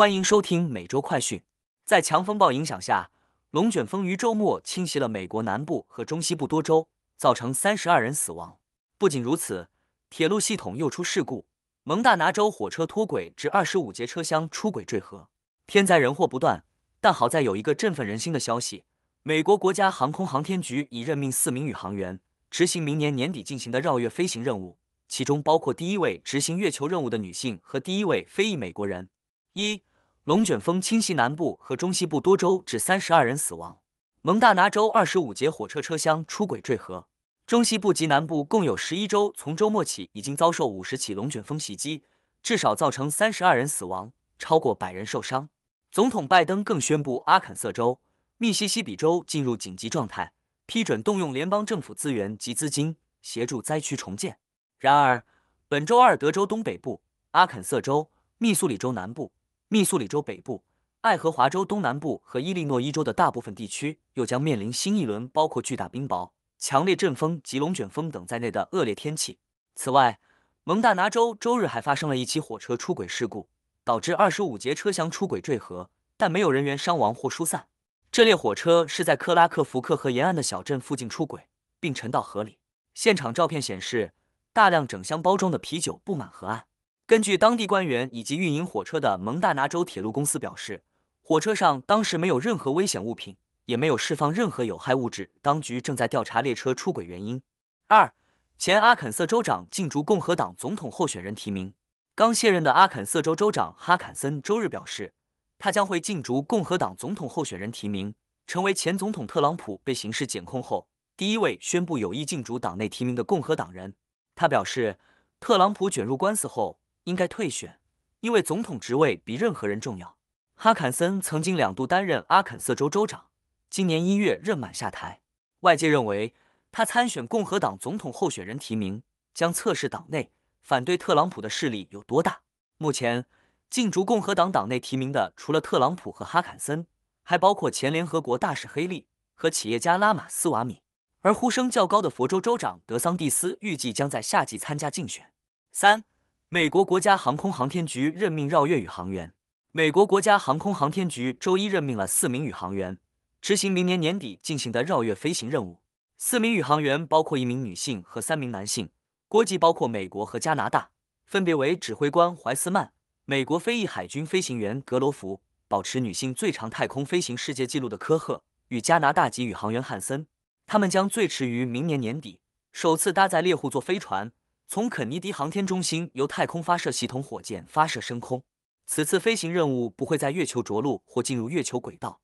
欢迎收听每周快讯。在强风暴影响下，龙卷风于周末侵袭了美国南部和中西部多州，造成三十二人死亡。不仅如此，铁路系统又出事故，蒙大拿州火车脱轨至二十五节车厢出轨坠河。天灾人祸不断，但好在有一个振奋人心的消息：美国国家航空航天局已任命四名宇航员执行明年年底进行的绕月飞行任务。其中包括第一位执行月球任务的女性和第一位非裔美国人。一龙卷风侵袭南部和中西部多州，致三十二人死亡。蒙大拿州二十五节火车车厢出轨坠河。中西部及南部共有十一州从周末起已经遭受五十起龙卷风袭击，至少造成三十二人死亡，超过百人受伤。总统拜登更宣布阿肯色州、密西西比州进入紧急状态，批准动用联邦政府资源及资金协助灾区重建。然而，本周二，德州东北部、阿肯色州、密苏里州南部、密苏里州北部、爱荷华州东南部和伊利诺伊州的大部分地区又将面临新一轮包括巨大冰雹、强烈阵风及龙卷风等在内的恶劣天气。此外，蒙大拿州周日还发生了一起火车出轨事故，导致二十五节车厢出轨坠河，但没有人员伤亡或疏散。这列火车是在克拉克福克河沿岸的小镇附近出轨，并沉到河里。现场照片显示。大量整箱包装的啤酒布满河岸。根据当地官员以及运营火车的蒙大拿州铁路公司表示，火车上当时没有任何危险物品，也没有释放任何有害物质。当局正在调查列车出轨原因。二前阿肯色州长竞逐共和党总统候选人提名。刚卸任的阿肯色州州长哈坎森周日表示，他将会竞逐共和党总统候选人提名，成为前总统特朗普被刑事检控后第一位宣布有意竞逐党内提名的共和党人。他表示，特朗普卷入官司后应该退选，因为总统职位比任何人重要。哈坎森曾经两度担任阿肯色州州长，今年一月任满下台。外界认为，他参选共和党总统候选人提名将测试党内反对特朗普的势力有多大。目前，竞逐共和党党内提名的除了特朗普和哈坎森，还包括前联合国大使黑利和企业家拉马斯瓦米。而呼声较高的佛州州长德桑蒂斯预计将在夏季参加竞选。三，美国国家航空航天局任命绕月宇航员。美国国家航空航天局周一任命了四名宇航员，执行明年年底进行的绕月飞行任务。四名宇航员包括一名女性和三名男性，国籍包括美国和加拿大，分别为指挥官怀斯曼、美国飞翼海军飞行员格罗弗、保持女性最长太空飞行世界纪录的科赫与加拿大籍宇航员汉森。他们将最迟于明年年底首次搭载猎户座飞船，从肯尼迪航天中心由太空发射系统火箭发射升空。此次飞行任务不会在月球着陆或进入月球轨道，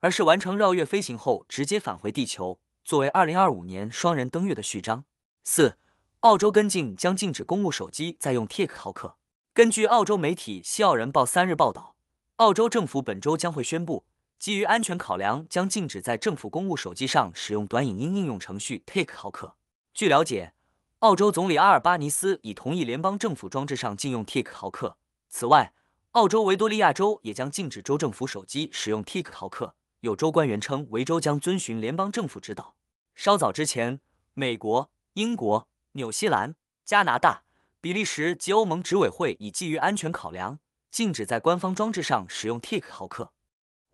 而是完成绕月飞行后直接返回地球，作为2025年双人登月的序章。四，澳洲跟进将禁止公务手机再用 TikTok。根据澳洲媒体《西澳人报》三日报道，澳洲政府本周将会宣布。基于安全考量，将禁止在政府公务手机上使用短影音应用程序 TikTok。据了解，澳洲总理阿尔巴尼斯已同意联邦政府装置上禁用 TikTok。此外，澳洲维多利亚州也将禁止州政府手机使用 TikTok。有州官员称，维州将遵循联邦政府指导。稍早之前，美国、英国、纽西兰、加拿大、比利时及欧盟执委会已基于安全考量，禁止在官方装置上使用 TikTok。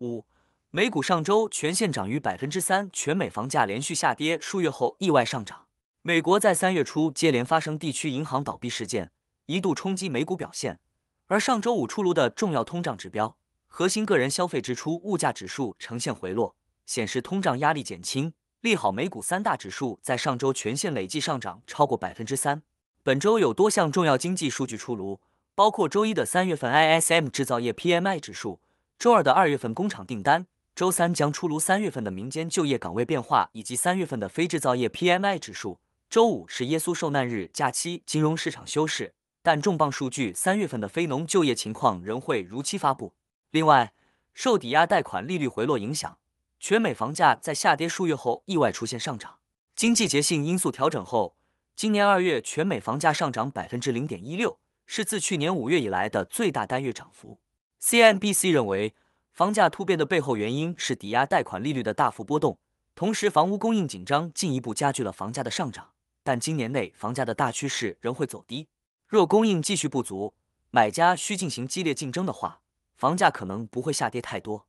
五。美股上周全线涨逾百分之三，全美房价连续下跌数月后意外上涨。美国在三月初接连发生地区银行倒闭事件，一度冲击美股表现。而上周五出炉的重要通胀指标——核心个人消费支出物价指数呈现回落，显示通胀压力减轻，利好美股三大指数在上周全线累计上涨超过百分之三。本周有多项重要经济数据出炉，包括周一的三月份 ISM 制造业 PMI 指数，周二的二月份工厂订单。周三将出炉三月份的民间就业岗位变化以及三月份的非制造业 PMI 指数。周五是耶稣受难日假期，金融市场休市，但重磅数据三月份的非农就业情况仍会如期发布。另外，受抵押贷款利率回落影响，全美房价在下跌数月后意外出现上涨。经季节性因素调整后，今年二月全美房价上涨百分之零点一六，是自去年五月以来的最大单月涨幅。CNBC 认为。房价突变的背后原因是抵押贷款利率的大幅波动，同时房屋供应紧张进一步加剧了房价的上涨。但今年内房价的大趋势仍会走低。若供应继续不足，买家需进行激烈竞争的话，房价可能不会下跌太多。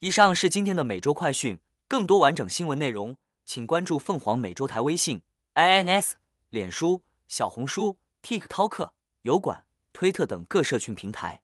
以上是今天的每周快讯，更多完整新闻内容，请关注凤凰美洲台微信、ins、脸书、小红书、TikTok、油管、推特等各社群平台。